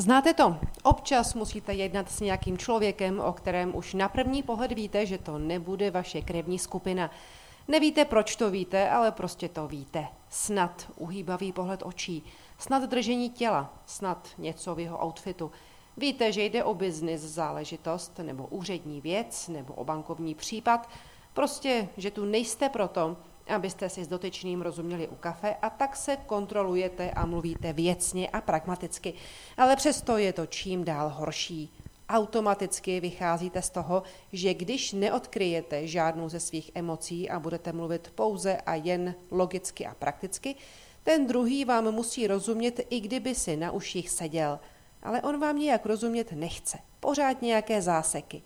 Znáte to? Občas musíte jednat s nějakým člověkem, o kterém už na první pohled víte, že to nebude vaše krevní skupina. Nevíte, proč to víte, ale prostě to víte. Snad uhýbavý pohled očí, snad držení těla, snad něco v jeho outfitu. Víte, že jde o biznis záležitost, nebo úřední věc, nebo o bankovní případ, prostě, že tu nejste proto, abyste si s dotyčným rozuměli u kafe a tak se kontrolujete a mluvíte věcně a pragmaticky. Ale přesto je to čím dál horší. Automaticky vycházíte z toho, že když neodkryjete žádnou ze svých emocí a budete mluvit pouze a jen logicky a prakticky, ten druhý vám musí rozumět, i kdyby si na uších seděl. Ale on vám nějak rozumět nechce. Pořád nějaké záseky.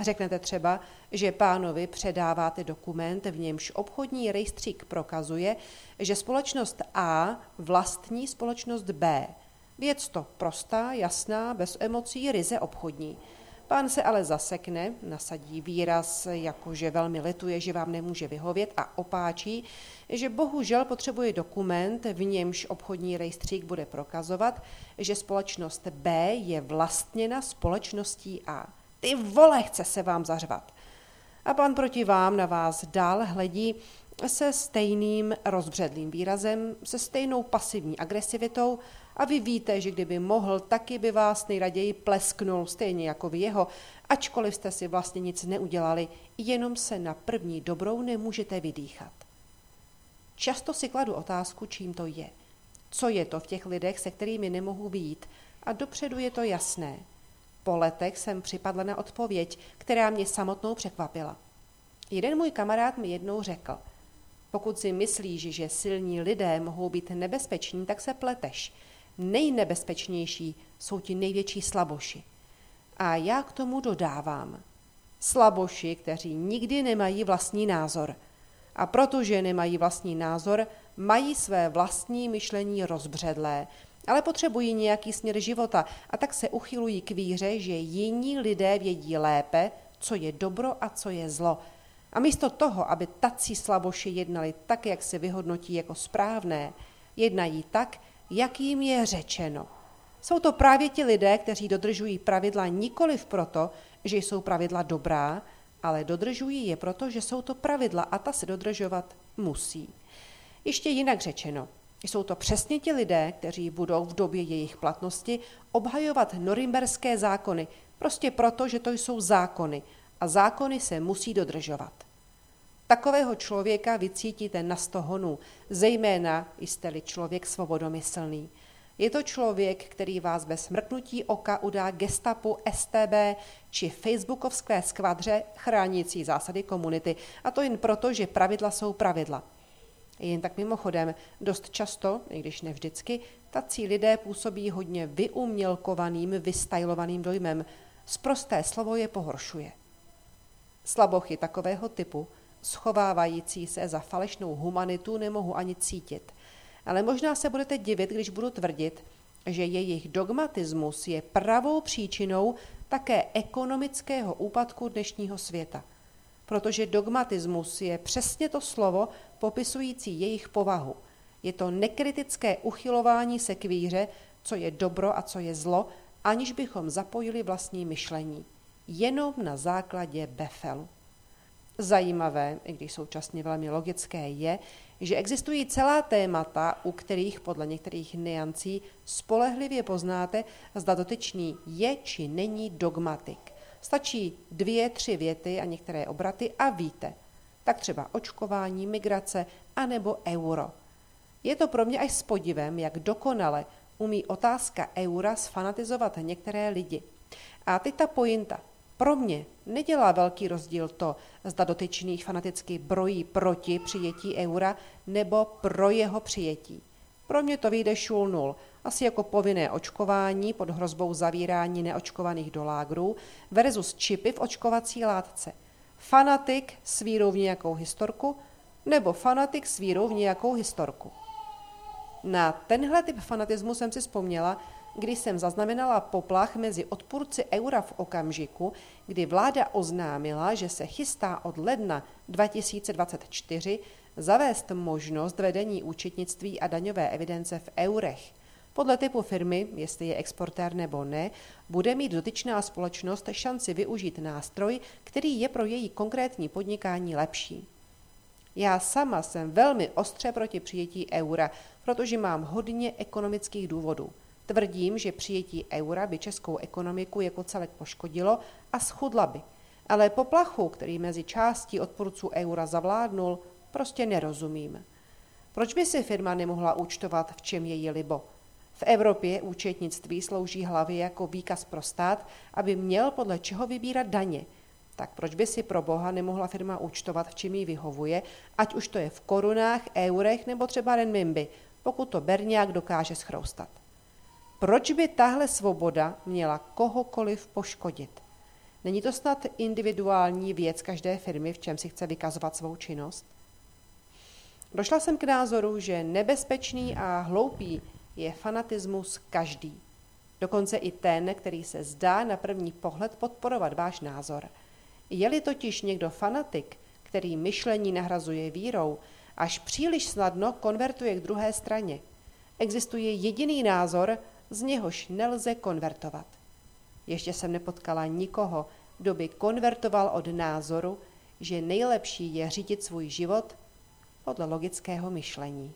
Řeknete třeba, že pánovi předáváte dokument, v němž obchodní rejstřík prokazuje, že společnost A vlastní společnost B. Věc to prostá, jasná, bez emocí, ryze obchodní. Pán se ale zasekne, nasadí výraz, jakože velmi lituje, že vám nemůže vyhovět a opáčí, že bohužel potřebuje dokument, v němž obchodní rejstřík bude prokazovat, že společnost B je vlastněna společností A. Ty vole, chce se vám zařvat. A pan proti vám na vás dál hledí se stejným rozbředlým výrazem, se stejnou pasivní agresivitou a vy víte, že kdyby mohl, taky by vás nejraději plesknul, stejně jako vy jeho, ačkoliv jste si vlastně nic neudělali, jenom se na první dobrou nemůžete vydýchat. Často si kladu otázku, čím to je. Co je to v těch lidech, se kterými nemohu být? A dopředu je to jasné – po letech jsem připadla na odpověď, která mě samotnou překvapila. Jeden můj kamarád mi jednou řekl, pokud si myslíš, že silní lidé mohou být nebezpeční, tak se pleteš. Nejnebezpečnější jsou ti největší slaboši. A já k tomu dodávám. Slaboši, kteří nikdy nemají vlastní názor. A protože nemají vlastní názor, mají své vlastní myšlení rozbředlé ale potřebují nějaký směr života a tak se uchylují k víře, že jiní lidé vědí lépe, co je dobro a co je zlo. A místo toho, aby tací slaboši jednali tak, jak se vyhodnotí jako správné, jednají tak, jak jim je řečeno. Jsou to právě ti lidé, kteří dodržují pravidla nikoliv proto, že jsou pravidla dobrá, ale dodržují je proto, že jsou to pravidla a ta se dodržovat musí. Ještě jinak řečeno, jsou to přesně ti lidé, kteří budou v době jejich platnosti obhajovat norimberské zákony, prostě proto, že to jsou zákony a zákony se musí dodržovat. Takového člověka vycítíte na sto honů, zejména jste-li člověk svobodomyslný. Je to člověk, který vás bez mrknutí oka udá gestapu STB či facebookovské skvadře chránící zásady komunity. A to jen proto, že pravidla jsou pravidla. Jen tak mimochodem, dost často, i když ne vždycky, tací lidé působí hodně vyumělkovaným, vystajlovaným dojmem. Sprosté slovo je pohoršuje. Slabochy takového typu, schovávající se za falešnou humanitu, nemohu ani cítit. Ale možná se budete divit, když budu tvrdit, že jejich dogmatismus je pravou příčinou také ekonomického úpadku dnešního světa. Protože dogmatismus je přesně to slovo, popisující jejich povahu. Je to nekritické uchylování se k víře, co je dobro a co je zlo, aniž bychom zapojili vlastní myšlení. Jenom na základě Befelu. Zajímavé, i když současně velmi logické, je, že existují celá témata, u kterých podle některých niancí spolehlivě poznáte, zda dotyčný je či není dogmatik. Stačí dvě, tři věty a některé obraty a víte – tak třeba očkování, migrace anebo euro. Je to pro mě až s podivem, jak dokonale umí otázka eura sfanatizovat některé lidi. A teď ta pointa. Pro mě nedělá velký rozdíl to, zda dotyčný fanaticky brojí proti přijetí eura nebo pro jeho přijetí. Pro mě to vyjde šul nul, asi jako povinné očkování pod hrozbou zavírání neočkovaných do lágrů versus čipy v očkovací látce – fanatik s vírou v nějakou historku nebo fanatik s vírou v nějakou historku. Na tenhle typ fanatismu jsem si vzpomněla, když jsem zaznamenala poplach mezi odpůrci eura v okamžiku, kdy vláda oznámila, že se chystá od ledna 2024 zavést možnost vedení účetnictví a daňové evidence v eurech. Podle typu firmy, jestli je exportér nebo ne, bude mít dotyčná společnost šanci využít nástroj, který je pro její konkrétní podnikání lepší. Já sama jsem velmi ostře proti přijetí eura, protože mám hodně ekonomických důvodů. Tvrdím, že přijetí eura by českou ekonomiku jako celek poškodilo a schudla by. Ale poplachu, který mezi částí odporců eura zavládnul, prostě nerozumím. Proč by si firma nemohla účtovat, v čem je jí libo? V Evropě účetnictví slouží hlavě jako výkaz pro stát, aby měl podle čeho vybírat daně. Tak proč by si pro boha nemohla firma účtovat, v čem jí vyhovuje, ať už to je v korunách, eurech nebo třeba renminbi, pokud to berňák dokáže schroustat. Proč by tahle svoboda měla kohokoliv poškodit? Není to snad individuální věc každé firmy, v čem si chce vykazovat svou činnost? Došla jsem k názoru, že nebezpečný a hloupý je fanatismus každý. Dokonce i ten, který se zdá na první pohled podporovat váš názor. Je-li totiž někdo fanatik, který myšlení nahrazuje vírou, až příliš snadno konvertuje k druhé straně. Existuje jediný názor, z něhož nelze konvertovat. Ještě jsem nepotkala nikoho, kdo by konvertoval od názoru, že nejlepší je řídit svůj život podle logického myšlení.